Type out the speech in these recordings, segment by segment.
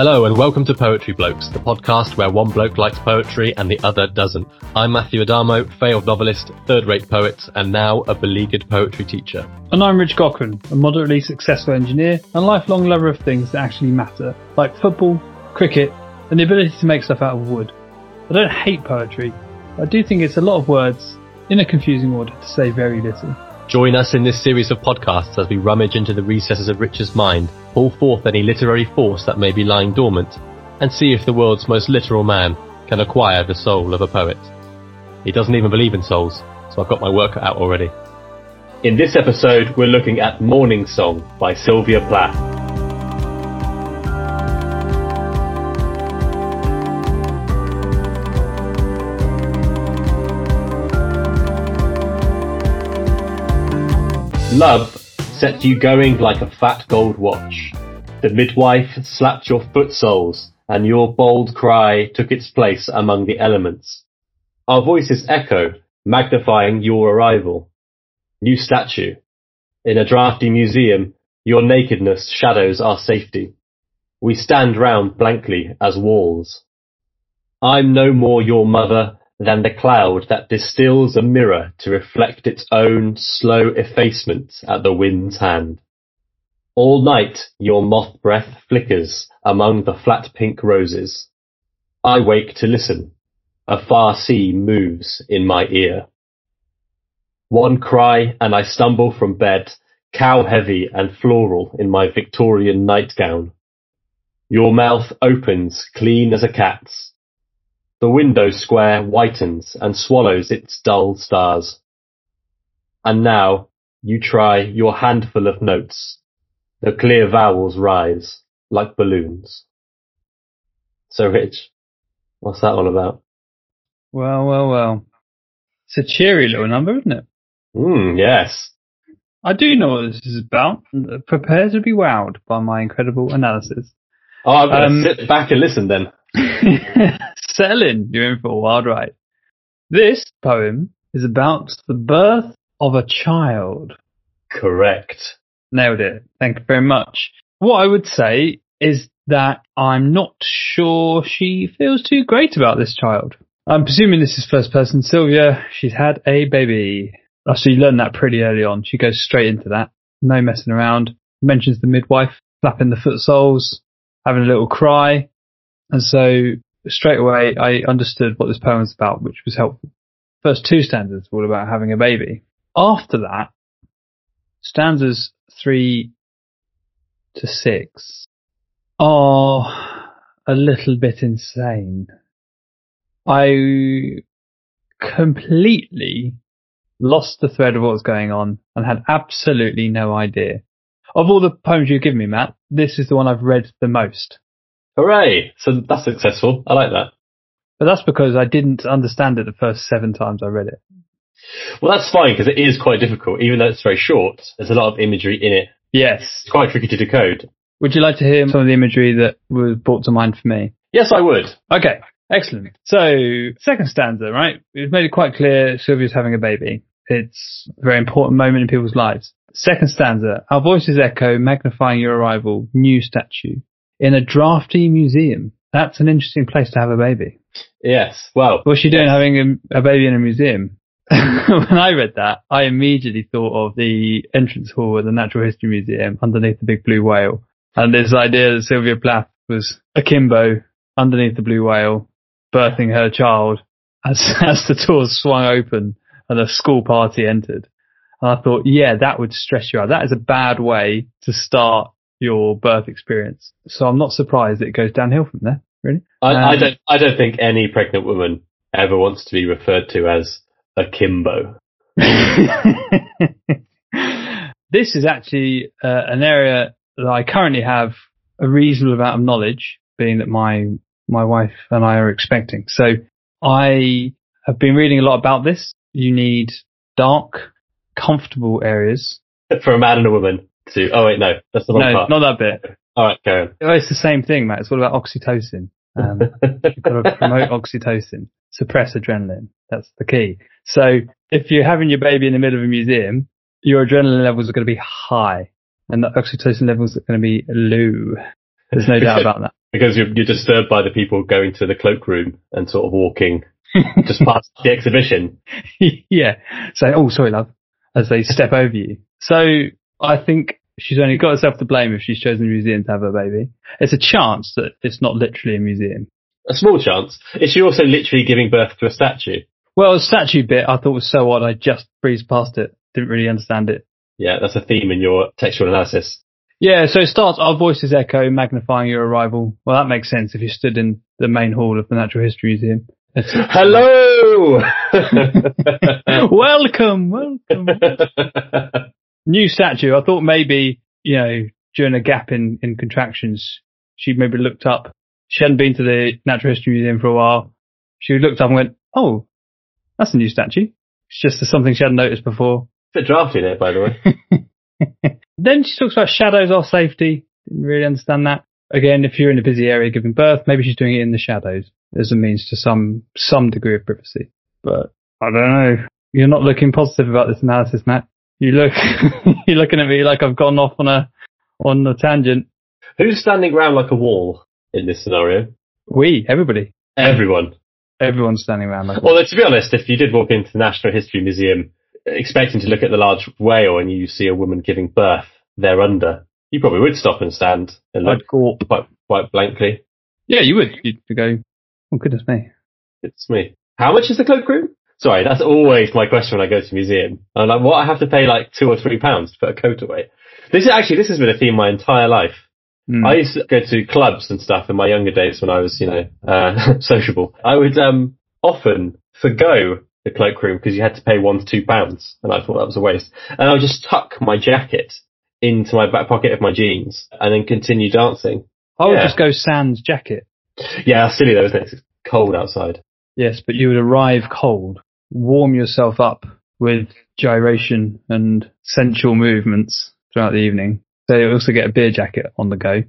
Hello and welcome to Poetry Blokes, the podcast where one bloke likes poetry and the other doesn't. I'm Matthew Adamo, failed novelist, third-rate poet, and now a beleaguered poetry teacher. And I'm Rich Cochran, a moderately successful engineer and lifelong lover of things that actually matter, like football, cricket, and the ability to make stuff out of wood. I don't hate poetry, I do think it's a lot of words in a confusing order to say very little. Join us in this series of podcasts as we rummage into the recesses of Richard's mind, pull forth any literary force that may be lying dormant, and see if the world's most literal man can acquire the soul of a poet. He doesn't even believe in souls, so I've got my work out already. In this episode, we're looking at Morning Song by Sylvia Plath. Love sets you going like a fat gold watch. The midwife slapped your foot soles, and your bold cry took its place among the elements. Our voices echo, magnifying your arrival. New statue. In a drafty museum, your nakedness shadows our safety. We stand round blankly as walls. I'm no more your mother than the cloud that distills a mirror to reflect its own slow effacement at the wind's hand. All night your moth breath flickers among the flat pink roses. I wake to listen. A far sea moves in my ear. One cry and I stumble from bed, cow heavy and floral in my Victorian nightgown. Your mouth opens clean as a cat's. The window square whitens and swallows its dull stars. And now you try your handful of notes. The clear vowels rise like balloons. So Rich, what's that all about? Well, well, well. It's a cheery little number, isn't it? Hmm, yes. I do know what this is about. Prepare to be wowed by my incredible analysis. Oh, I'm going to um, sit back and listen then. Selling, you're in for a wild ride. This poem is about the birth of a child. Correct. Nailed it. Thank you very much. What I would say is that I'm not sure she feels too great about this child. I'm presuming this is first person Sylvia. She's had a baby. Oh, so you learn that pretty early on. She goes straight into that. No messing around. Mentions the midwife, flapping the foot soles, having a little cry. And so straight away I understood what this poem was about, which was helpful. First two stanzas were all about having a baby. After that, stanzas three to six are a little bit insane. I completely lost the thread of what was going on and had absolutely no idea. Of all the poems you've given me, Matt, this is the one I've read the most. Hooray! So that's successful. I like that. But that's because I didn't understand it the first seven times I read it. Well, that's fine because it is quite difficult. Even though it's very short, there's a lot of imagery in it. Yes. It's quite tricky to decode. Would you like to hear some of the imagery that was brought to mind for me? Yes, I would. Okay. Excellent. So, second stanza, right? We've made it quite clear Sylvia's having a baby. It's a very important moment in people's lives. Second stanza, our voices echo, magnifying your arrival, new statue in a drafty museum. That's an interesting place to have a baby. Yes. Well, what's she doing yes. having a, a, baby in a museum? when I read that, I immediately thought of the entrance hall at the Natural History Museum underneath the big blue whale. And this idea that Sylvia Plath was akimbo underneath the blue whale, birthing her child as, as the doors swung open and a school party entered. And I thought, yeah, that would stress you out. That is a bad way to start your birth experience. So I'm not surprised it goes downhill from there. Really? I, um, I don't. I don't think any pregnant woman ever wants to be referred to as a Kimbo. this is actually uh, an area that I currently have a reasonable amount of knowledge, being that my my wife and I are expecting. So I have been reading a lot about this. You need dark, comfortable areas for a man and a woman to. Oh wait, no, that's the wrong no, part. not that bit. All right, go on. It's the same thing, Matt. It's all about oxytocin. Um, you've got to promote oxytocin, suppress adrenaline. That's the key. So if you're having your baby in the middle of a museum, your adrenaline levels are going to be high and the oxytocin levels are going to be low. There's no doubt about that. Because you're, you're disturbed by the people going to the cloakroom and sort of walking just past the exhibition. yeah. Say, oh, sorry, love, as they step over you. So I think she's only got herself to blame if she's chosen a museum to have her baby. It's a chance that it's not literally a museum. A small chance. Is she also literally giving birth to a statue? Well, the statue bit I thought was so odd I just breezed past it. Didn't really understand it. Yeah, that's a theme in your textual analysis. Yeah, so it starts, our voices echo, magnifying your arrival. Well, that makes sense if you stood in the main hall of the Natural History Museum. Hello! welcome, welcome. New statue. I thought maybe, you know, during a gap in, in contractions, she maybe looked up. She hadn't been to the Natural History Museum for a while. She looked up and went, oh, that's a new statue. It's just something she hadn't noticed before. Bit drafty there, by the way. then she talks about shadows are safety. Didn't really understand that. Again, if you're in a busy area giving birth, maybe she's doing it in the shadows as a means to some some degree of privacy. But I don't know. You're not looking positive about this analysis, Matt. You look you're looking at me like I've gone off on a on a tangent. Who's standing around like a wall in this scenario? We, everybody. Everyone. Everyone's standing around like. Well, to be honest, if you did walk into the National History Museum expecting to look at the large whale and you see a woman giving birth there under, you probably would stop and stand and look quite, quite blankly. Yeah, you would. You'd go, oh goodness me. It's me. How much is the cloakroom? Sorry, that's always my question when I go to a museum. I'm like, what? I have to pay like two or three pounds to put a coat away. This is actually, this has been a theme my entire life. Mm. I used to go to clubs and stuff in my younger days when I was, you know, uh, sociable. I would, um, often forgo the cloakroom because you had to pay one to two pounds, and I thought that was a waste. And I would just tuck my jacket into my back pocket of my jeans and then continue dancing. I would yeah. just go sans jacket. Yeah, silly though, isn't it? It's cold outside. Yes, but you would arrive cold, warm yourself up with gyration and sensual movements throughout the evening. So you also get a beer jacket on the go.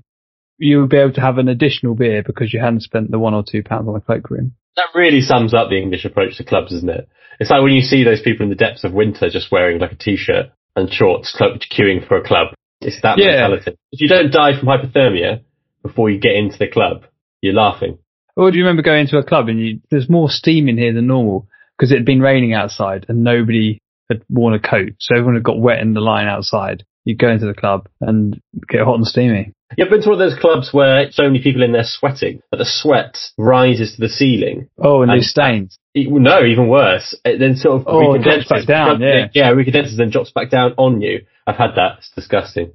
You would be able to have an additional beer because you hadn't spent the one or two pounds on the cloakroom. That really sums up the English approach to clubs, isn't it? It's like when you see those people in the depths of winter just wearing like a t-shirt and shorts queuing for a club. It's that yeah. mentality. If you don't die from hypothermia before you get into the club, you're laughing. Or do you remember going to a club and you, there's more steam in here than normal because it had been raining outside and nobody had worn a coat. So everyone had got wet in the line outside you go into the club and get hot and steamy. You've been to one of those clubs where so many people in there sweating, but the sweat rises to the ceiling. Oh, and, and stains. no, even worse. It then sort of oh, recondenses back down. Yeah, yeah, recondenses and drops back down on you. I've had that. It's disgusting.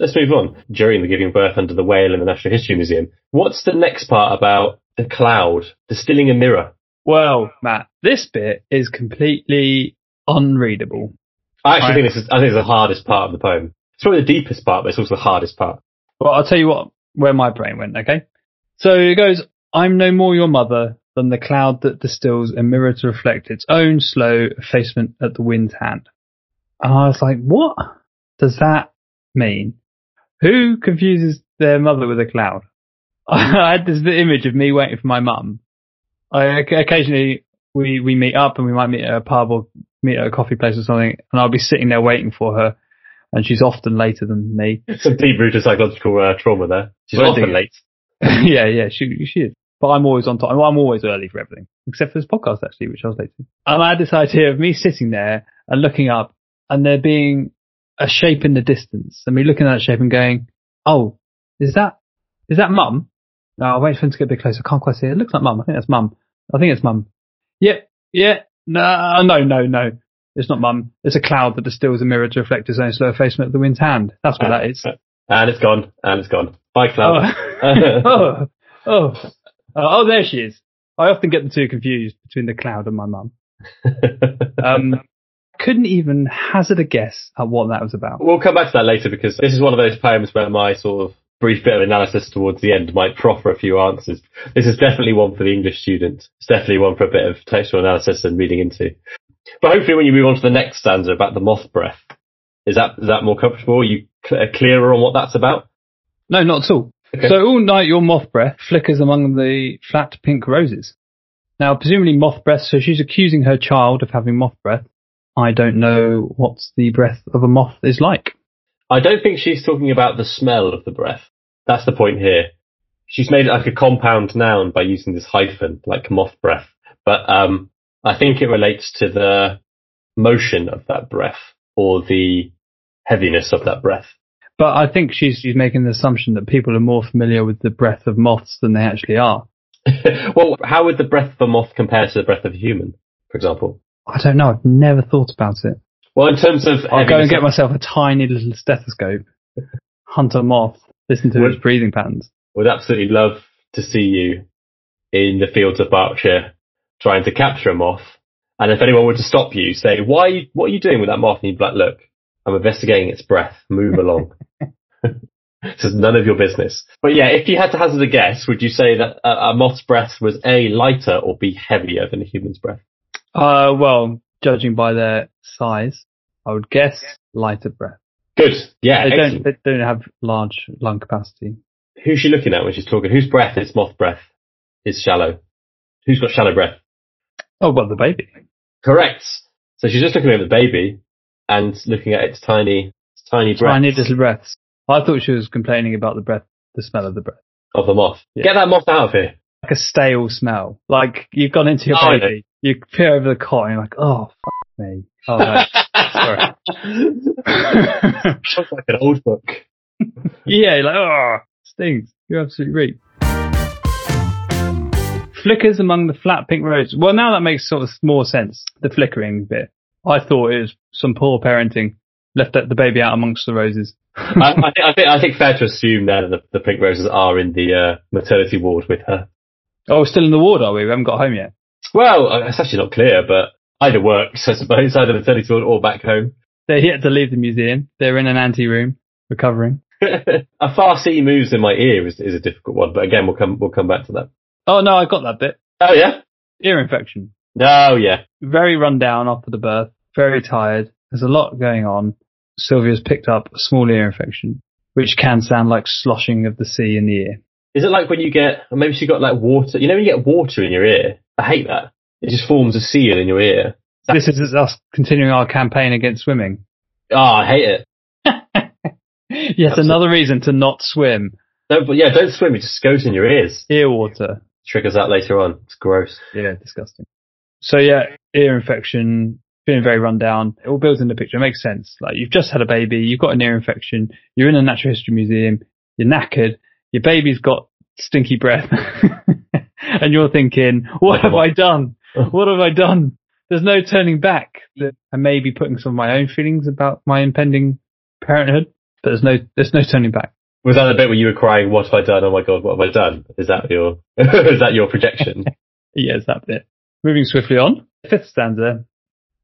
Let's move on. During the giving birth under the whale in the National History Museum, what's the next part about the cloud distilling a mirror? Well, Matt, this bit is completely unreadable. I actually think this is, I think it's the hardest part of the poem. It's probably the deepest part, but it's also the hardest part. Well, I'll tell you what, where my brain went, okay? So it goes, I'm no more your mother than the cloud that distills a mirror to reflect its own slow effacement at the wind's hand. And I was like, what does that mean? Who confuses their mother with a cloud? I had this image of me waiting for my mum. I occasionally we we meet up and we might meet at a pub or meet at a coffee place or something, and I'll be sitting there waiting for her, and she's often later than me. Some deep rooted psychological uh, trauma there. She's well, often late. yeah, yeah, she she is. But I'm always on time. I'm always early for everything, except for this podcast actually, which I was late to. And I had this idea of me sitting there and looking up, and there being a shape in the distance, and me looking at that shape and going, "Oh, is that is that mum?" No, I'll wait for him to get a bit closer. I can't quite see it. It looks like mum. I think that's mum. I think it's mum. Yeah, yeah, no, no, no, no. It's not mum. It's a cloud that distills a mirror to reflect its own slow effacement of the wind's hand. That's what that is. And it's gone. And it's gone. Bye, cloud. Oh. oh, oh, oh, there she is. I often get the two confused between the cloud and my mum. um, couldn't even hazard a guess at what that was about. We'll come back to that later because this is one of those poems where my sort of brief bit of analysis towards the end might proffer a few answers. This is definitely one for the English student. It's definitely one for a bit of textual analysis and reading into. But hopefully when you move on to the next stanza about the moth breath, is that, is that more comfortable? Are you cl- uh, clearer on what that's about? No, not at all. Okay. So all night your moth breath flickers among the flat pink roses. Now, presumably moth breath, so she's accusing her child of having moth breath. I don't know what the breath of a moth is like. I don't think she's talking about the smell of the breath. That's the point here. She's made it like a compound noun by using this hyphen, like moth breath. But um, I think it relates to the motion of that breath or the heaviness of that breath. But I think she's, she's making the assumption that people are more familiar with the breath of moths than they actually are. well, how would the breath of a moth compare to the breath of a human, for example? I don't know. I've never thought about it. Well, in terms of I'll go and get myself a tiny little stethoscope, hunt a moth, listen to Would- its breathing patterns. would absolutely love to see you in the fields of Berkshire trying to capture a moth. And if anyone were to stop you, say, why, what are you doing with that moth? And you'd be like, look, I'm investigating its breath. Move along. this is none of your business. But yeah, if you had to hazard a guess, would you say that a, a moth's breath was A, lighter or B, heavier than a human's breath? Uh, well, judging by their size, I would guess lighter breath. Good. Yeah, They don't, they don't have large lung capacity. Who's she looking at when she's talking? Whose breath is moth breath? Is shallow. Who's got shallow breath? Oh, well, the baby. Correct. So she's just looking at the baby and looking at its tiny, its tiny breath Tiny little breaths. I thought she was complaining about the breath, the smell of the breath. of the moth. Yeah. Get that moth out of here. Like a stale smell. Like you've gone into your Oh, baby, you peer over the cot and you're like, oh, f- me. Oh, no. Sorry. Sounds like an old book. yeah, you're like, oh, stings. You're absolutely right. Flickers among the flat pink roses. Well, now that makes sort of more sense. The flickering bit. I thought it was some poor parenting. Left the baby out amongst the roses. I, I, think, I think I think fair to assume now that the, the pink roses are in the uh, maternity ward with her. Oh, we're still in the ward, are we? We haven't got home yet. Well, it's actually not clear, but either works, I suppose, either the maternity ward or back home. They're yet to leave the museum. They're in an ante room, recovering. a far sea moves in my ear is, is a difficult one, but again, we'll come we'll come back to that. Oh no, I got that bit. Oh yeah, Ear infection. oh yeah. Very run down after the birth. Very tired. There's a lot going on. Sylvia's picked up a small ear infection, which can sound like sloshing of the sea in the ear. Is it like when you get, or maybe she got like water? You know, when you get water in your ear. I hate that. It just forms a seal in your ear. This is us continuing our campaign against swimming. Oh, I hate it. Yes, Absolutely. another reason to not swim. Don't, but yeah, don't swim. It just goes in your ears. Ear water. Triggers that later on. It's gross. Yeah, disgusting. So yeah, ear infection, feeling very run down. It all builds in the picture. It makes sense. Like you've just had a baby, you've got an ear infection, you're in a natural history museum, you're knackered, your baby's got stinky breath, and you're thinking, what have I done? What have I done? There's no turning back. I may be putting some of my own feelings about my impending parenthood, but there's no, there's no turning back. Was that the bit where you were crying? What have I done? Oh my god, what have I done? Is that your is that your projection? Yes, that bit. Moving swiftly on. Fifth stanza.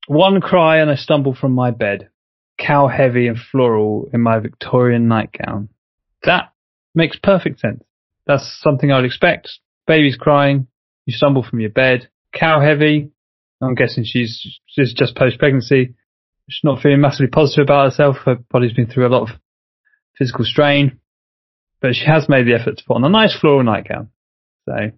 One cry and I stumble from my bed, cow heavy and floral in my Victorian nightgown. That makes perfect sense. That's something I'd expect. Baby's crying, you stumble from your bed, cow heavy. I'm guessing she's, she's just post pregnancy. She's not feeling massively positive about herself. Her body's been through a lot of physical strain, but she has made the effort to put on a nice floral nightgown. So I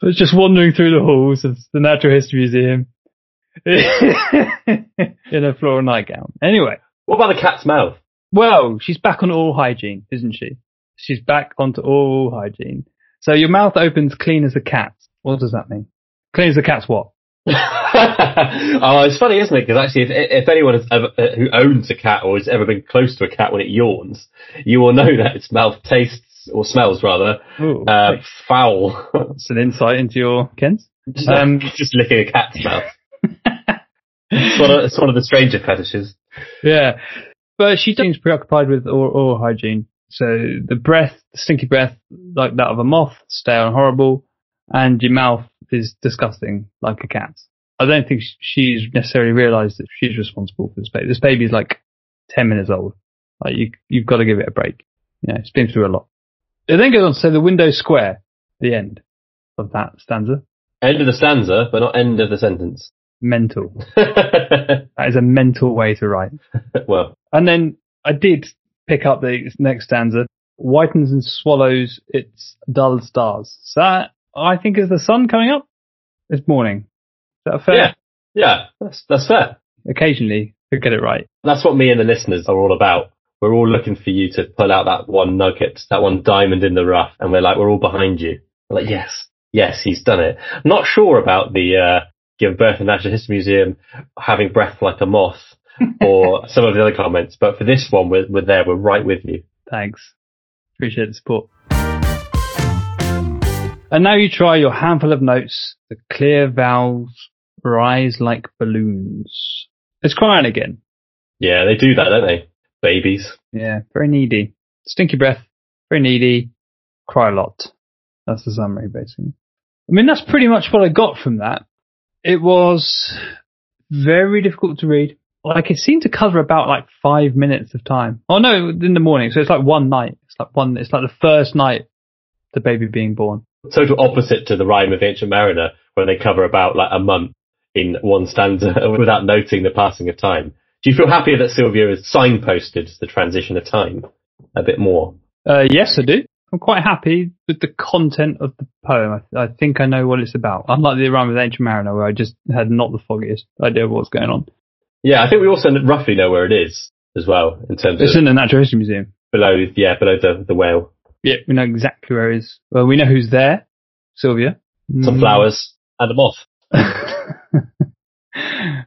was just wandering through the halls of the Natural History Museum in a floral nightgown. Anyway, what about the cat's mouth? well, she's back on oral hygiene, isn't she? She's back onto oral hygiene. So your mouth opens clean as a cat's. What does that mean? Clean as a cat's what? oh, it's funny, isn't it? Because actually, if, if anyone has ever, uh, who owns a cat or has ever been close to a cat when it yawns, you will know that its mouth tastes or smells rather Ooh, uh, foul. that's an insight into your Kens. just, Um, just licking a cat's mouth. It's one, of, it's one of the stranger fetishes. Yeah. But she seems preoccupied with oral hygiene. So the breath, the stinky breath, like that of a moth, stale and horrible, and your mouth is disgusting, like a cat's. I don't think she's necessarily realised that she's responsible for this baby. This baby's like 10 minutes old. Like you, you've got to give it a break. You know, it's been through a lot. It then goes on to say the window square, the end of that stanza. End of the stanza, but not end of the sentence. Mental. That is a mental way to write. well, And then I did pick up the next stanza. Whitens and swallows its dull stars. So that, I think, is the sun coming up this morning. Is that fair? yeah, yeah, that's that's fair. Occasionally, we get it right. That's what me and the listeners are all about. we're all looking for you to pull out that one nugget, that one diamond in the rough, and we're like, we're all behind you. We're like, yes, yes, he's done it. Not sure about the uh, give birth in Natural History Museum having breath like a moth or some of the other comments, but for this one, we're, we're there. We're right with you. Thanks. Appreciate the support. And now you try your handful of notes. The clear vowels rise like balloons. It's crying again. Yeah, they do that, don't they? Babies. Yeah, very needy. Stinky breath, very needy, cry a lot. That's the summary, basically. I mean, that's pretty much what I got from that. It was very difficult to read. Like it seemed to cover about like five minutes of time. Oh no, in the morning. So it's like one night. It's like one, it's like the first night the baby being born. Total opposite to the Rime of the Ancient Mariner, where they cover about like a month in one stanza without noting the passing of time. Do you feel happier that Sylvia has signposted the transition of time a bit more? Uh, yes, I do. I'm quite happy with the content of the poem. I, I think I know what it's about. Unlike the rhyme with Ancient Mariner, where I just had not the foggiest idea of what's going on. Yeah, I think we also roughly know where it is as well in terms It's of in the Natural History Museum. below, yeah, below the, the whale. Yeah, we know exactly where it is. Well, we know who's there. Sylvia. Some Mm. flowers and a moth.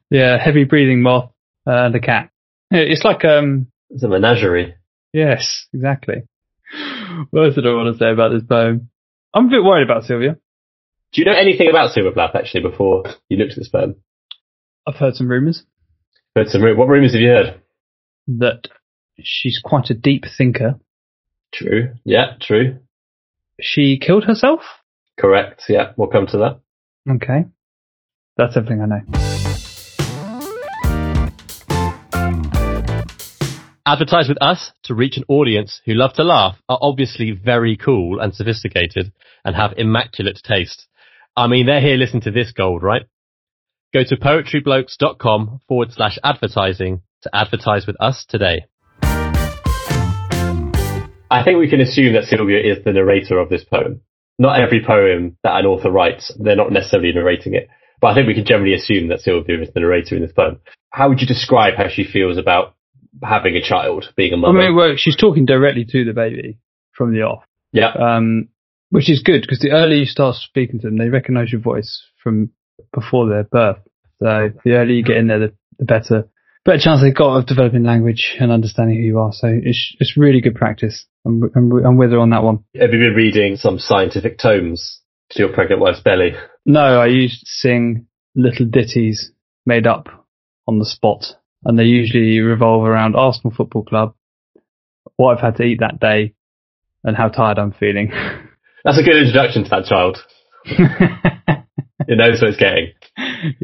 yeah, heavy breathing moth uh, and a cat. It's like um It's a menagerie. yes, exactly. What else did I want to say about this poem? I'm a bit worried about Sylvia. Do you know anything about Sylvia Plath actually before you looked at this poem? I've heard some rumours Heard some, what rumours have you heard? that she's quite a deep thinker. True. Yeah, true. She killed herself. Correct. Yeah, we'll come to that. Okay, that's everything I know. Advertise with us to reach an audience who love to laugh, are obviously very cool and sophisticated, and have immaculate taste. I mean, they're here listening to this gold, right? Go to poetryblokes.com forward slash advertising to advertise with us today. I think we can assume that Sylvia is the narrator of this poem. Not every poem that an author writes, they're not necessarily narrating it. But I think we can generally assume that Sylvia is the narrator in this poem. How would you describe how she feels about having a child, being a I mother? I mean, well, she's talking directly to the baby from the off. yeah. um, which is good because the earlier you start speaking to them, they recognise your voice from before their birth. So the earlier you get in there, the, the better better chance they've got of developing language and understanding who you are. So it's it's really good practice. I'm I'm, I'm with her on that one. Have you been reading some scientific tomes to your pregnant wife's belly? No, I used to sing little ditties made up on the spot, and they usually revolve around Arsenal Football Club, what I've had to eat that day, and how tired I'm feeling. That's a good introduction to that child. It knows what it's getting.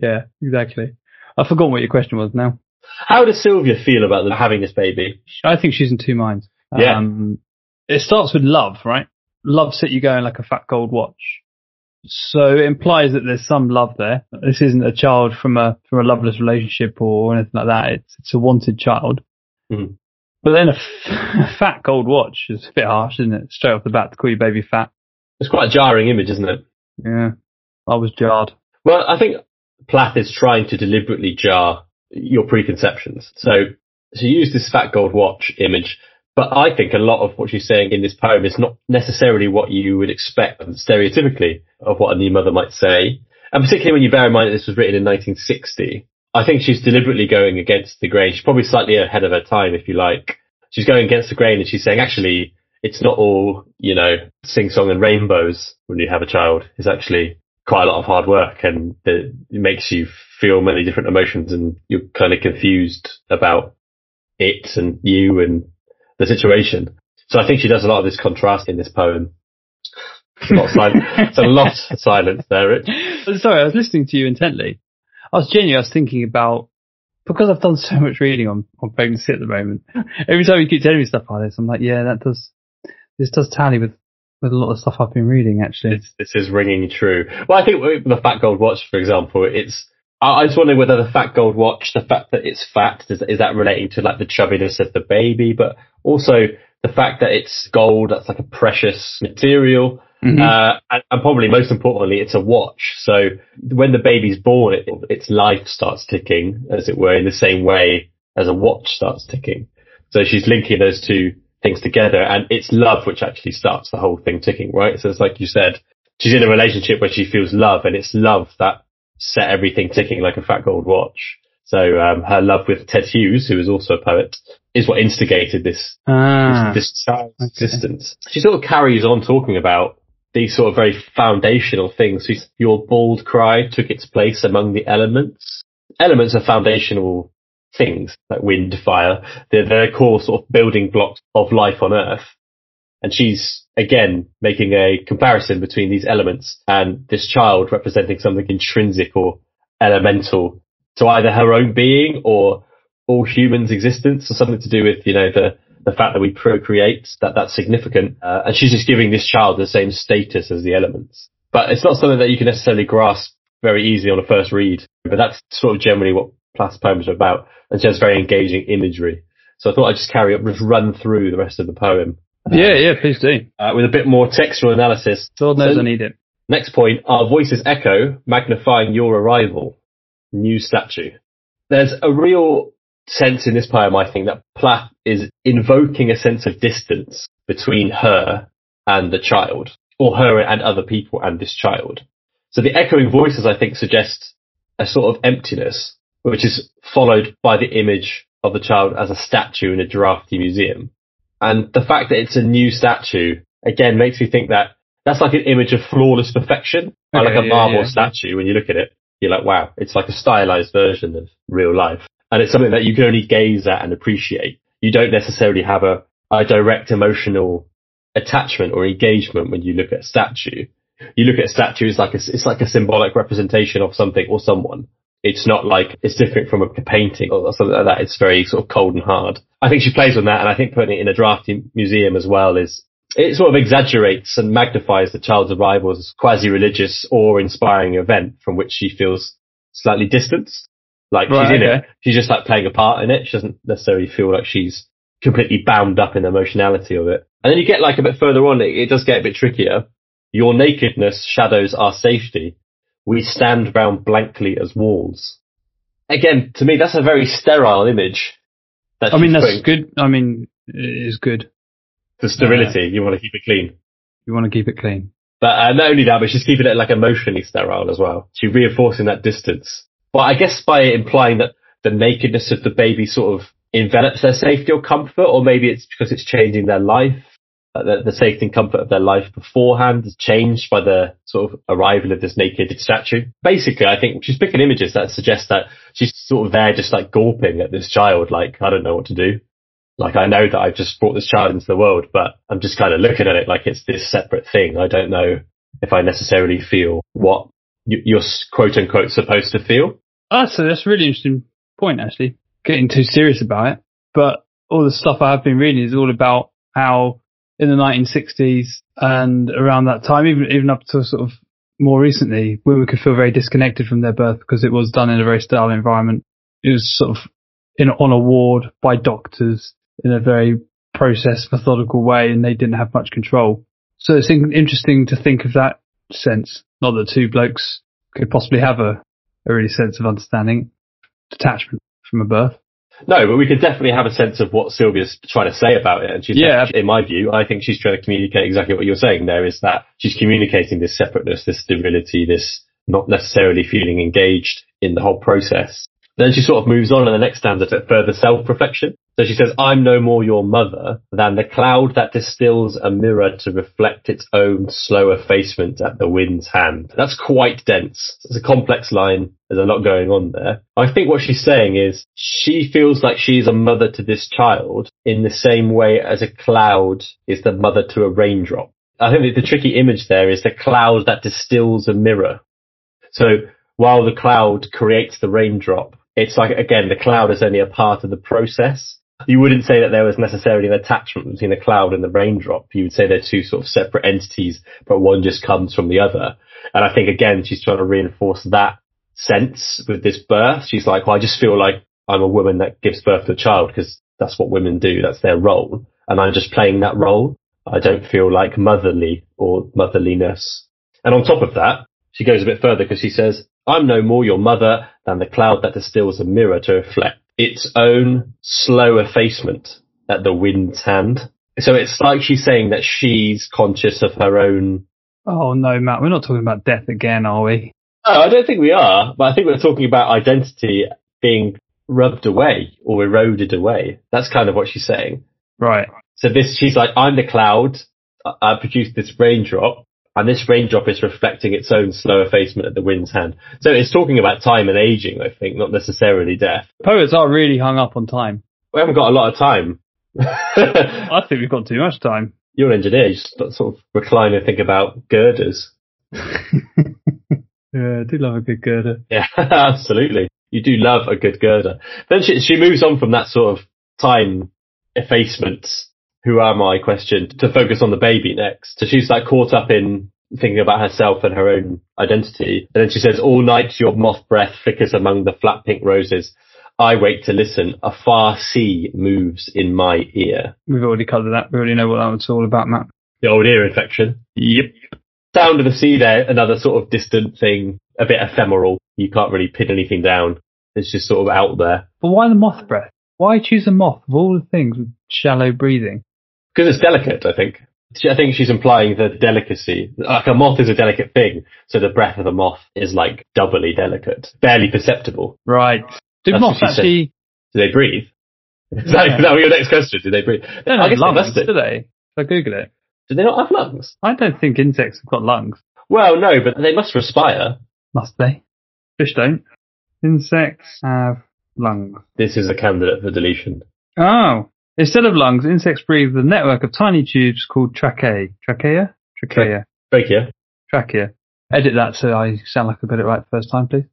yeah, exactly. I've forgotten what your question was now. How does Sylvia feel about them having this baby? I think she's in two minds. Yeah. Um, it starts with love, right? Love set you going like a fat gold watch. So it implies that there's some love there. This isn't a child from a from a loveless relationship or anything like that. It's it's a wanted child. Mhm. But then a, f- a fat gold watch is a bit harsh, isn't it? Straight off the bat to call your baby fat. It's quite a jarring image, isn't it? Yeah, I was jarred. Well, I think Plath is trying to deliberately jar your preconceptions. So she used this fat gold watch image, but I think a lot of what she's saying in this poem is not necessarily what you would expect stereotypically of what a new mother might say. And particularly when you bear in mind that this was written in 1960, I think she's deliberately going against the grain. She's probably slightly ahead of her time, if you like. She's going against the grain and she's saying, actually, it's not all, you know, sing song and rainbows when you have a child. It's actually quite a lot of hard work and it makes you feel many different emotions and you're kind of confused about it and you and the situation. So I think she does a lot of this contrast in this poem. It's a lot of, sil- it's a lot of silence there, Rich. Sorry, I was listening to you intently. I was genuinely, I was thinking about, because I've done so much reading on, on pregnancy at the moment, every time you keep telling me stuff like this, I'm like, yeah, that does, this does tally with, with a lot of stuff I've been reading actually. This, this is ringing true. Well, I think the fat gold watch, for example, it's, I I just wonder whether the fat gold watch, the fact that it's fat, is, is that relating to like the chubbiness of the baby, but also the fact that it's gold, that's like a precious material. Mhm. Uh, and, and probably most importantly, it's a watch. So when the baby's born, it, its life starts ticking, as it were, in the same way as a watch starts ticking. So she's linking those two things together and it's love which actually starts the whole thing ticking, right? So it's like you said, she's in a relationship where she feels love and it's love that set everything ticking like a fat gold watch. So um, her love with Ted Hughes, who is also a poet, is what instigated this Ah, this, this child's okay. existence. She sort of carries on talking about these sort of very foundational things. Your bald cry took its place among the elements. Elements are foundational things like wind, fire. They're their core sort of building blocks of life on Earth. And she's again making a comparison between these elements and this child representing something intrinsic or elemental to either her own being or all humans' existence or something to do with, you know, the, the fact that we procreate, that that's significant. Uh, and she's just giving this child the same status as the elements. But it's not something that you can necessarily grasp very easily on a first read. But that's sort of generally what Plath's poems are about. And she has very engaging imagery. So I thought I'd just carry up, just run through the rest of the poem. uh, yeah, yeah, please do. Uh, with a bit more textual analysis. Lord knows So- I need it. Next point, our voices echo, magnifying your arrival. New statue. There's a real sense in this poem, I think, that Plath is invoking a sense of distance between her and the child, or her and other people and this child. So the echoing voices, I think, suggest a sort of emptiness, which is followed by the image of the child as a statue in a drafty museum. And the fact that it's a new statue, again, makes me think that that's like an image of flawless perfection, Okay, like a yeah, marble yeah. statue. When you look at it, you're like, wow, it's like a stylized version of real life. And it's something that you can only gaze at and appreciate. You don't necessarily have a, a direct emotional attachment or engagement when you look at a statue. You look at a statue as like a, it's like a symbolic representation of something or someone. It's not like it's different from a painting or something like that. It's very sort of cold and hard. I think she plays on that, and I think putting it in a drafty museum as well is it sort of exaggerates and magnifies the child's arrival as a quasi-religious or inspiring event from which she feels slightly distanced. Like Right, she's in okay. it, she's just like playing a part in it. She doesn't necessarily feel like she's completely bound up in the emotionality of it. And then you get like a bit further on, it, it does get a bit trickier. Your nakedness shadows our safety. We stand round blankly as walls. Again, to me, that's a very sterile image. I mean, that's putting- good. I mean, it is good. The sterility, you want to keep it clean. You want to keep it clean. But uh, not only that, but she's keeping it like emotionally sterile as well. She's reinforcing that distance. But I guess by implying that the nakedness of the baby sort of envelops their safety or comfort, or maybe it's because it's changing their life. Uh, the, the safety and comfort of their life beforehand is changed by the sort of arrival of this naked statue. Basically, I think she's picking images that suggest that she's sort of there just like gawping at this child, like, I don't know what to do. Like, I know that I've just brought this child into the world, but I'm just kind of looking at it like it's this separate thing. I don't know if I necessarily feel what you- you're quote unquote supposed to feel. Ah, so that's a really interesting point, actually. Getting too serious about it. But all the stuff I have been reading is all about how in the 1960s and around that time, even, even up to sort of more recently, women could feel very disconnected from their birth because it was done in a very sterile environment. It was sort of in, on a ward by doctors in a very processed, methodical way and they didn't have much control. So it's in- interesting to think of that sense. Not that two blokes could possibly have a, a really sense of understanding, detachment from a birth. No, but we could definitely have a sense of what Sylvia's trying to say about it. And she's, Yeah. in my view, I think she's trying to communicate exactly what you're saying there is that she's communicating this separateness, this sterility, this not necessarily feeling engaged in the whole process. Then she sort of moves on in the next stanza to further self-reflection. So she says, I'm no more your mother than the cloud that distills a mirror to reflect its own slow effacement at the wind's hand. That's quite dense. It's a complex line. There's a lot going on there. I think what she's saying is she feels like she's a mother to this child in the same way as a cloud is the mother to a raindrop. I think the tricky image there is the cloud that distills a mirror. So while the cloud creates the raindrop, it's like, again, the cloud is only a part of the process. You wouldn't say that there was necessarily an attachment between the cloud and the raindrop. You would say they're two sort of separate entities, but one just comes from the other. And I think again, she's trying to reinforce that sense with this birth. She's like, well, I just feel like I'm a woman that gives birth to a child because that's what women do. That's their role. And I'm just playing that role. I don't feel like motherly or motherliness. And on top of that, she goes a bit further because she says, I'm no more your mother than the cloud that distills a mirror to reflect its own slow effacement at the wind's hand. So it's like she's saying that she's conscious of her own. Oh no, Matt, we're not talking about death again, are we? Oh, I don't think we are, but I think we're talking about identity being rubbed away or eroded away. That's kind of what she's saying. Right. So this, she's like, I'm the cloud. I I produced this raindrop, and this raindrop is reflecting its own slow effacement at the wind's hand. So it's talking about time and aging, I think, not necessarily death. Poets are really hung up on time. We haven't got a lot of time. I think we've got too much time. You're an engineer, you just sort of recline and think about girders. Yeah, I do love a good girder. Yeah, absolutely. You do love a good girder. Then she, she moves on from that sort of time effacement, who am I question, to focus on the baby next. So she's like caught up in thinking about herself and her own identity. And then she says, all night your moth breath flickers among the flat pink roses. I wait to listen. A far sea moves in my ear. We've already covered that. We already know what that was all about, Matt. The old ear infection. Yep. Sound of the sea there, another sort of distant thing, a bit ephemeral. You can't really pin anything down. It's just sort of out there. But why the moth breath? Why choose a moth of all the things with shallow breathing? Because it's delicate, I think. I think she's implying the delicacy. Like a moth is a delicate thing, so the breath of a moth is like doubly delicate, barely perceptible. Right. Do That's moths actually Do they breathe? Is that, Yeah. is that your next question? Do they breathe? don't I have guess they lungs, do. do they? If I Google it. Do they not have lungs? I don't think insects have got lungs. Well, no, but they must respire. Must they? Fish don't. Insects have lungs. This is a candidate for deletion. Oh. Instead of lungs, insects breathe with a network of tiny tubes called tracheae. Trachea? Trachea. Trachea. Trachea. Edit that so I sound like I got it right the first time, please.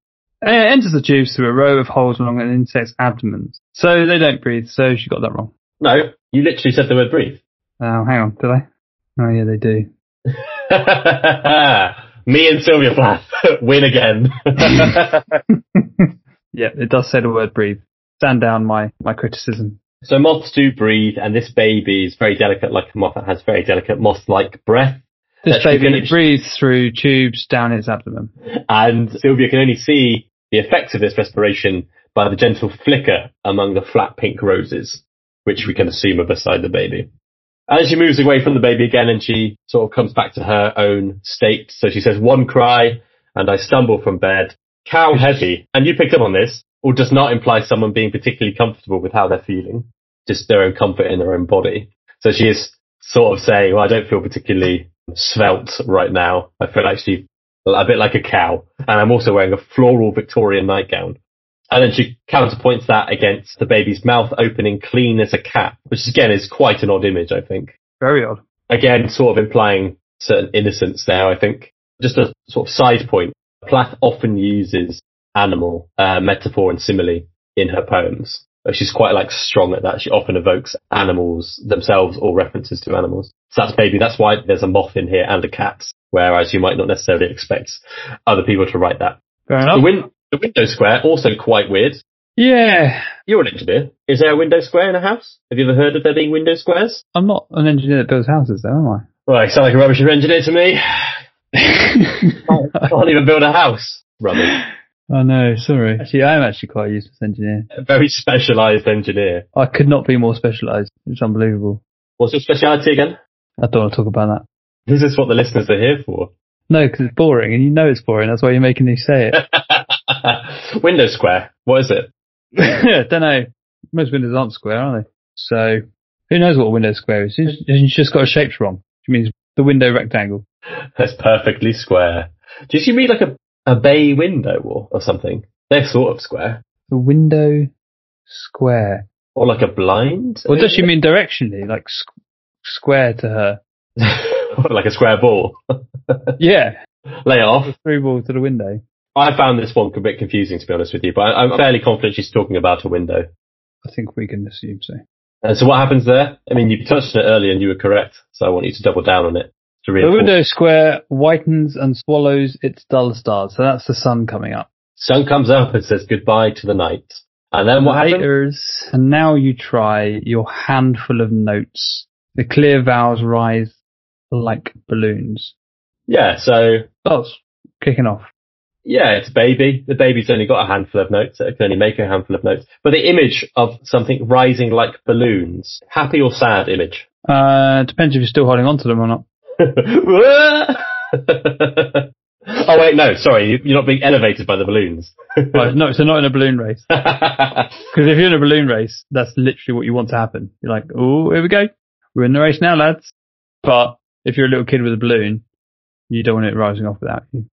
Uh, It enters the tubes through a row of holes along an insect's abdomen. So they don't breathe, so she got that wrong. No, you literally said the word breathe. Oh, hang on, did I? Oh yeah, they do. Me and Sylvia Plath win again. Yeah, it does say the word breathe. Stand down my, my criticism. So moths do breathe, and this baby is very delicate, like a moth that has very delicate moth-like breath. This baby breathes through tubes down its abdomen. And Sylvia can only see the effects of this respiration by the gentle flicker among the flat pink roses, which we can assume are beside the baby. And she moves away from the baby again and she sort of comes back to her own state. So she says, one cry and I stumble from bed, cow heavy. And you picked up on this, or does not imply someone being particularly comfortable with how they're feeling, just their own comfort in their own body. So she is sort of saying, well, I don't feel particularly svelte right now. I feel actually a bit like a cow. And I'm also wearing a floral Victorian nightgown. And then she counterpoints that against the baby's mouth opening clean as a cat, which again is quite an odd image, I think. Very odd. Again, sort of implying certain innocence there, I think. Just a sort of side point. Plath often uses animal, uh, metaphor and simile in her poems. Uh, She's quite like strong at that. She often evokes animals themselves or references to animals. So that's maybe, that's why there's a moth in here and a cat, whereas you might not necessarily expect other people to write that. Fair The, win- the window square, also quite weird. Yeah. You're an engineer. Is there a window square in a house? Have you ever heard of there being window squares? I'm not an engineer that builds houses though, am I? Well, you sound like a rubbish engineer to me. I? Can't even build a house. Rubbish. Oh, I know, sorry. Actually, I am actually quite a useless engineer. A very specialised engineer. I could not be more specialised. It's unbelievable. What's your speciality again? I don't want to talk about that. This is what the listeners are here for. No, because it's boring, and you know it's boring. That's why you're making me say it. window square. What is it? yeah, don't know. Most windows aren't square, are they? So, who knows what a window square is? It's it's just got a shapes wrong, which means the window rectangle. That's perfectly square. Do you mean like a, a bay window or, or something? They're sort of square. The window square. Or like a blind? Or does she mean directionally, like squ- square to her? like a square ball? Yeah, Lay it off. through ball to the window. I found this one a bit confusing to be honest with you, but I, I'm fairly confident she's talking about a window. I think we can assume so. And so what happens there? I mean, you touched on it earlier and you were correct, so I want you to double down on it to The window square whitens and swallows its dull stars. So that's the sun coming up. Sun comes up and says goodbye to the night. And then what happens? Haters. And now you try your handful of notes. The clear vowels rise like balloons. Yeah, so That's kicking off. Yeah, it's a baby. The baby's only got a handful of notes. It can only make a handful of notes. But the image of something rising like balloons, happy or sad image? Uh, depends if you're still holding on to them or not. oh wait, no, sorry, you're not being elevated by the balloons. Right, no, so not in a balloon race. Because if you're in a balloon race, that's literally what you want to happen. You're like, oh, here we go. We're in the race now, lads. But if you're a little kid with a balloon, you don't want it rising off without you.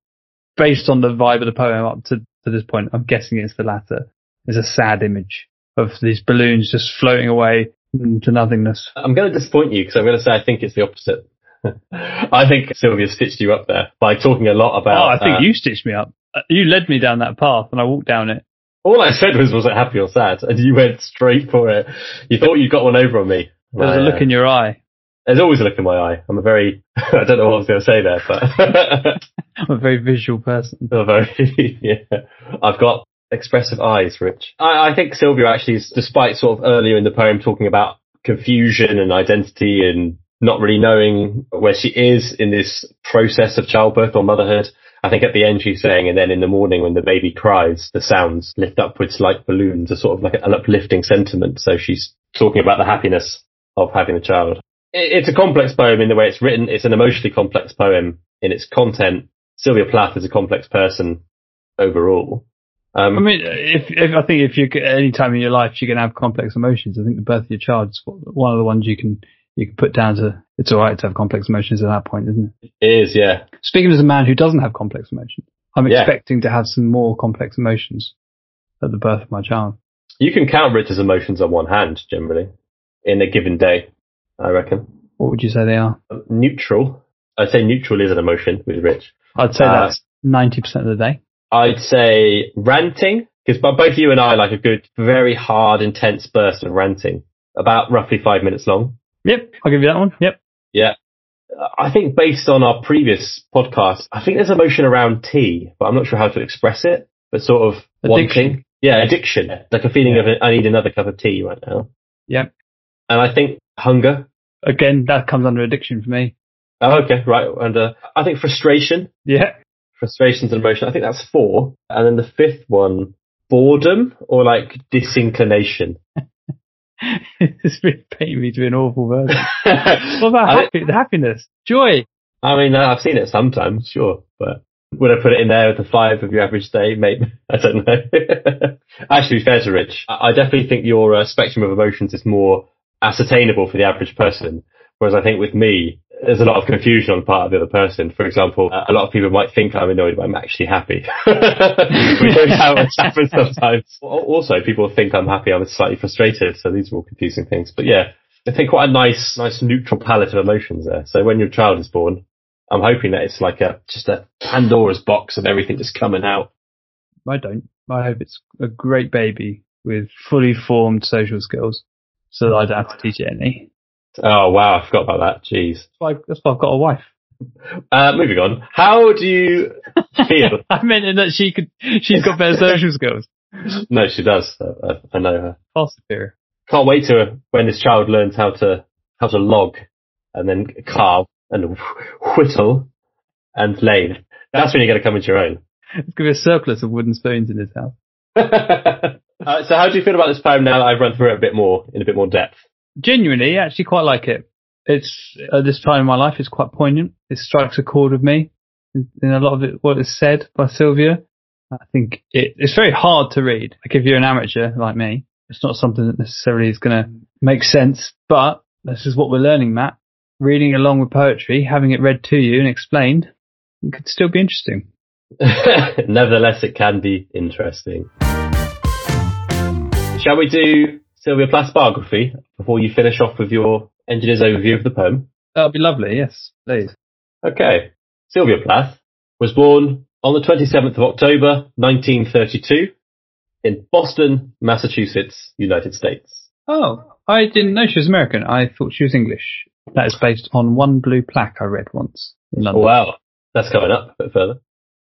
Based on the vibe of the poem up to, to this point, I'm guessing it's the latter. It's a sad image of these balloons just floating away to nothingness. I'm going to disappoint you because I'm going to say I think it's the opposite. I think Sylvia stitched you up there by talking a lot about. Oh, I think uh, you stitched me up. Uh, You led me down that path and I walked down it. All I said was, was it happy or sad? And you went straight for it. You thought you got one over on me. There was a look in your eye. There's always a look in my eye. I'm a very, I don't know what I was going to say there, but I'm a very visual person. a very, yeah. I've got expressive eyes, Rich. I, I think Sylvia actually is, despite sort of earlier in the poem talking about confusion and identity and not really knowing where she is in this process of childbirth or motherhood. I think at the end she's saying, and then in the morning when the baby cries, the sounds lift upwards like balloons, a sort of like an uplifting sentiment. So she's talking about the happiness of having a child. It's a complex poem in the way it's written. It's an emotionally complex poem in its content. Sylvia Plath is a complex person overall. Um, I mean, if, if I think if you any time in your life you can have complex emotions, I think the birth of your child is one of the ones you can you can put down to. It's all right to have complex emotions at that point, isn't it? it is, yeah. Speaking as a man who doesn't have complex emotions, I'm Yeah. expecting to have some more complex emotions at the birth of my child. You can count Rich's emotions on one hand, generally, in a given day, I reckon. What would you say they are? Neutral. I'd say neutral is an emotion with Rich. I'd say Uh, that's ninety percent of the day. I'd say ranting, because both you and I like a good, very hard, intense burst of ranting, about roughly five minutes long. Yep, I'll give you that one. Yep. Yeah. I think based on our previous podcast, I think there's emotion around tea, but I'm not sure how to express it, but sort of Addiction. wanting. Yeah, addiction. Like a feeling of, I need another cup of tea right now. Yep. And I think hunger. Again, that comes under addiction for me. Oh, okay, right. And uh, I think frustration. Yeah. frustrations and emotion. I think that's four. And then the fifth one, boredom or like disinclination. it's really painting me to be an awful person. What about happy, the happiness, joy? I mean, I've seen it sometimes, sure, but would I put it in there with the five of your average day? Maybe. I don't know. Actually, fair to Rich, I I definitely think your uh, spectrum of emotions is more ascertainable for the average person. Whereas I think with me, there's a lot of confusion on the part of the other person. For example, a lot of people might think I'm annoyed, but I'm actually happy. we don't know how much happens sometimes. Also, people think I'm happy, I'm slightly frustrated. So these are all confusing things. But yeah, I think quite a nice, nice neutral palette of emotions there. So when your child is born, I'm hoping that it's like a just a Pandora's box of everything just coming out. I don't. I hope it's a great baby with fully formed social skills so that I don't have to teach it any. Oh wow, I forgot about that. Jeez. That's why, that's why I've got a wife. Uh, moving on. How do you feel? I meant in that she could, she's got better social skills. no, she does. I, I- know her. Far superior. Can't wait to when this child learns how to how to log and then carve and whittle and lathe. That's when you're going to come into your own. It's going to be a surplus of wooden spoons in this house. uh, so how do you feel about this poem now that I've run through it a bit more in a bit more depth? Genuinely, actually quite like it. It's, at this time in my life, it's quite poignant. It strikes a chord with me in, in a lot of it, what is said by Sylvia. I think it, it's very hard to read. Like if you're an amateur like me, it's not something that necessarily is going to make sense, but this is what we're learning, Matt. Reading along with poetry, having it read to you and explained, it could still be interesting. Nevertheless, it can be interesting. Shall we do Sylvia Plath's biography before you finish off with your engineer's overview of the poem? That'd be lovely. Yes, please. Okay. Sylvia Plath was born on the 27th of October, 1932 in Boston, Massachusetts, United States. Oh, I didn't know she was American. I thought she was English. That is based on one blue plaque I read once in London. Wow. That's coming up a bit further.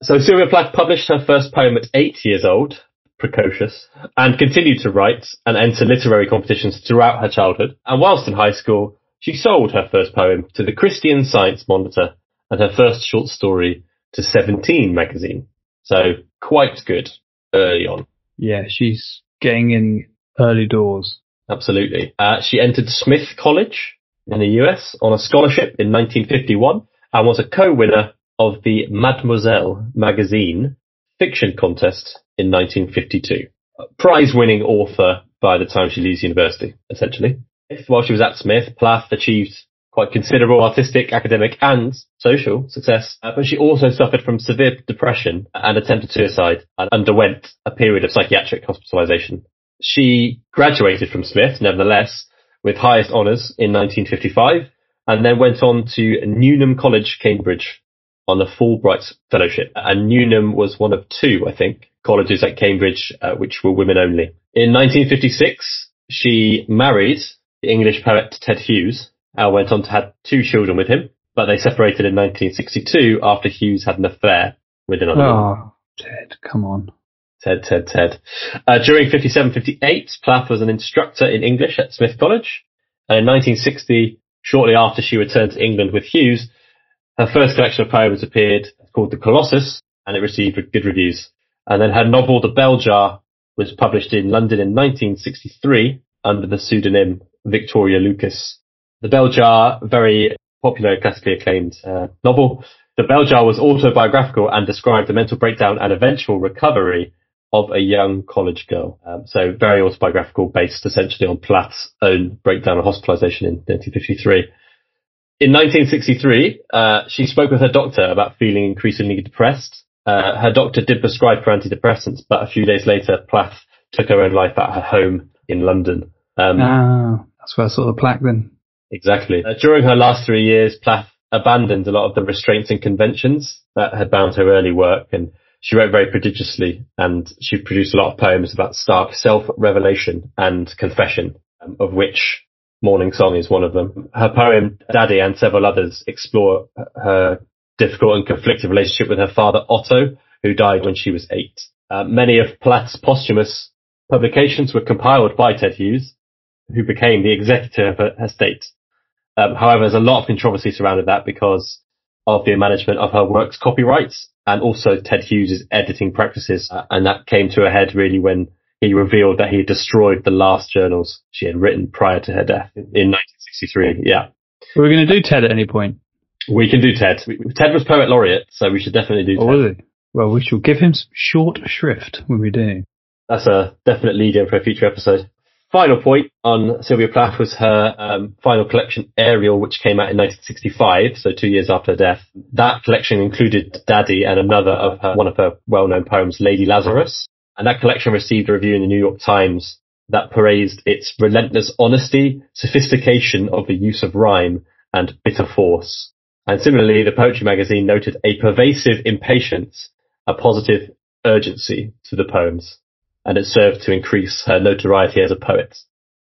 So Sylvia Plath published her first poem at eight years old, precocious, and continued to write and enter literary competitions throughout her childhood. And whilst in high school, she sold her first poem to the Christian Science Monitor and her first short story to Seventeen magazine. So quite good early on. Yeah, she's getting in early doors. Absolutely. Uh, she entered Smith College in the US on a scholarship in 1951 and was a co-winner of the Mademoiselle magazine fiction contest in 1952. Prize winning author by the time she leaves university, essentially. While she was at Smith, Plath achieved quite considerable artistic, academic and social success, uh, but she also suffered from severe depression and attempted suicide and underwent a period of psychiatric hospitalization. She graduated from Smith, nevertheless, with highest honours in 1955 and then went on to Newnham College, Cambridge on a Fulbright Fellowship. And Newnham was one of two, I think, colleges at Cambridge uh, which were women only. In 1956, she married the English poet Ted Hughes and went on to have two children with him, but they separated in 1962 after Hughes had an affair with another Oh, woman. Ted, come on. Ted, Ted, Ted. Uh, during 57-58, Plath was an instructor in English at Smith College. And in 1960, shortly after she returned to England with Hughes, her first collection of poems appeared called The Colossus, and it received good reviews. And then her novel The Bell Jar was published in London in 1963 under the pseudonym Victoria Lucas. The Bell Jar, very popular, classically acclaimed uh, novel. The Bell Jar was autobiographical and described the mental breakdown and eventual recovery of a young college girl. Um, so very autobiographical, based essentially on Plath's own breakdown and hospitalization in 1953. In 1963, uh, she spoke with her doctor about feeling increasingly depressed. Uh, her doctor did prescribe for antidepressants, but a few days later, Plath took her own life at her home in London. Um, Ah, that's where I saw the plaque then. Exactly. Uh, during her last three years, Plath abandoned a lot of the restraints and conventions that had bound her early work, and she wrote very prodigiously, and she produced a lot of poems about stark self-revelation and confession, um, of which Morning Song is one of them. Her poem Daddy and several others explore her difficult and conflicted relationship with her father Otto, who died when she was eight. Uh, many of Plath's posthumous publications were compiled by Ted Hughes, who became the executor of her estate. Um, however, there's a lot of controversy surrounding that because of the management of her work's copyrights and also Ted Hughes' editing practices. Uh, and that came to a head really when he revealed that he destroyed the last journals she had written prior to her death in 1963. Yeah. We're going to do Ted at any point. We can do Ted. Ted was poet laureate, so we should definitely do Ted. was he? Well, we shall give him some short shrift when we do. That's a definite lead in for a future episode. Final point on Sylvia Plath was her um, final collection, Ariel, which came out in 1965, so two years after her death. That collection included Daddy and another of her, one of her well-known poems, Lady Lazarus. And that collection received a review in the New York Times that praised its relentless honesty, sophistication of the use of rhyme, and bitter force. And similarly, the Poetry magazine noted a pervasive impatience, a positive urgency to the poems and it served to increase her notoriety as a poet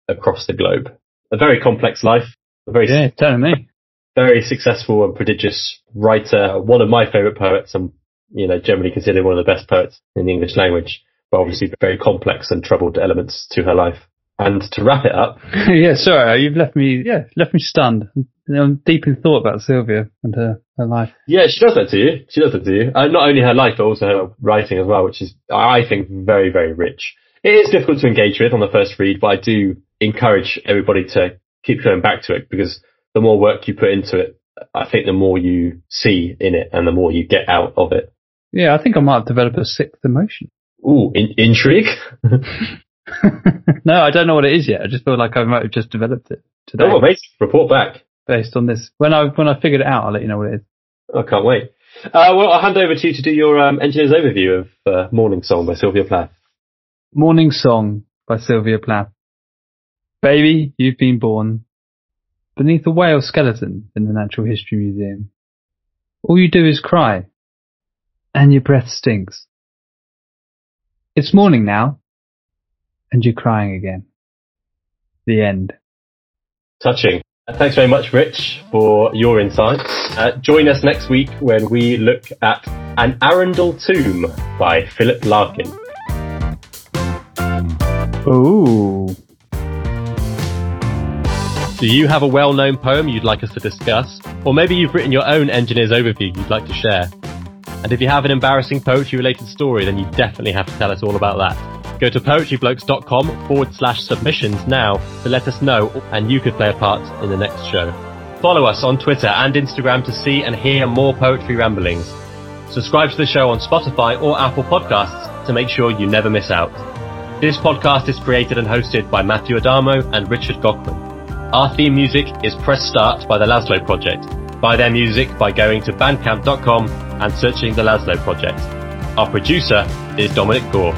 across the globe. A very complex life, a very, Yeah, telling me. very successful and prodigious writer, one of my favourite poets and, you know, generally considered one of the best poets in the English language, but obviously very complex and troubled elements to her life. And to wrap it up, yeah, sorry, you've left me, yeah, left me stunned. I'm deep in thought about Sylvia and her, her life. yeah, she does that to you. She does that to you. Uh, not only her life, but also her writing as well, which is, I think, very, very rich. It is difficult to engage with on the first read, but I do encourage everybody to keep going back to it because the more work you put into it, I think the more you see in it and the more you get out of it. Yeah, I think I might have developed a sixth emotion. Ooh, in- intrigue. no, I don't know what it is yet. I just feel like I might have just developed it today oh, amazing. Report back. based on this. When I when I figured it out, I'll let you know what it is. I can't wait. Uh, well, I'll hand over to you to do your um, engineer's overview of uh, Morning Song by Sylvia Plath. Morning Song by Sylvia Plath. Baby, you've been born beneath a whale skeleton in the Natural History Museum. All you do is cry, and your breath stinks. It's morning now, and you're crying again. The end. Touching. Thanks very much, Rich, for your insights. Uh, join us next week when we look at An Arundel Tomb by Philip Larkin. Ooh. Do you have a well-known poem you'd like us to discuss? Or maybe you've written your own engineer's overview you'd like to share? And if you have an embarrassing poetry related story, then you definitely have to tell us all about that. Go to poetryblokes.com forward slash submissions now to let us know and you could play a part in the next show. Follow us on Twitter and Instagram to see and hear more poetry ramblings. Subscribe to the show on Spotify or Apple Podcasts to make sure you never miss out. This podcast is created and hosted by Matthew Adamo and Richard Gockman. Our theme music is Press Start by the Laszlo Project. Buy their music by going to bandcamp.com and searching the Laszlo Project. Our producer is Dominic Gore.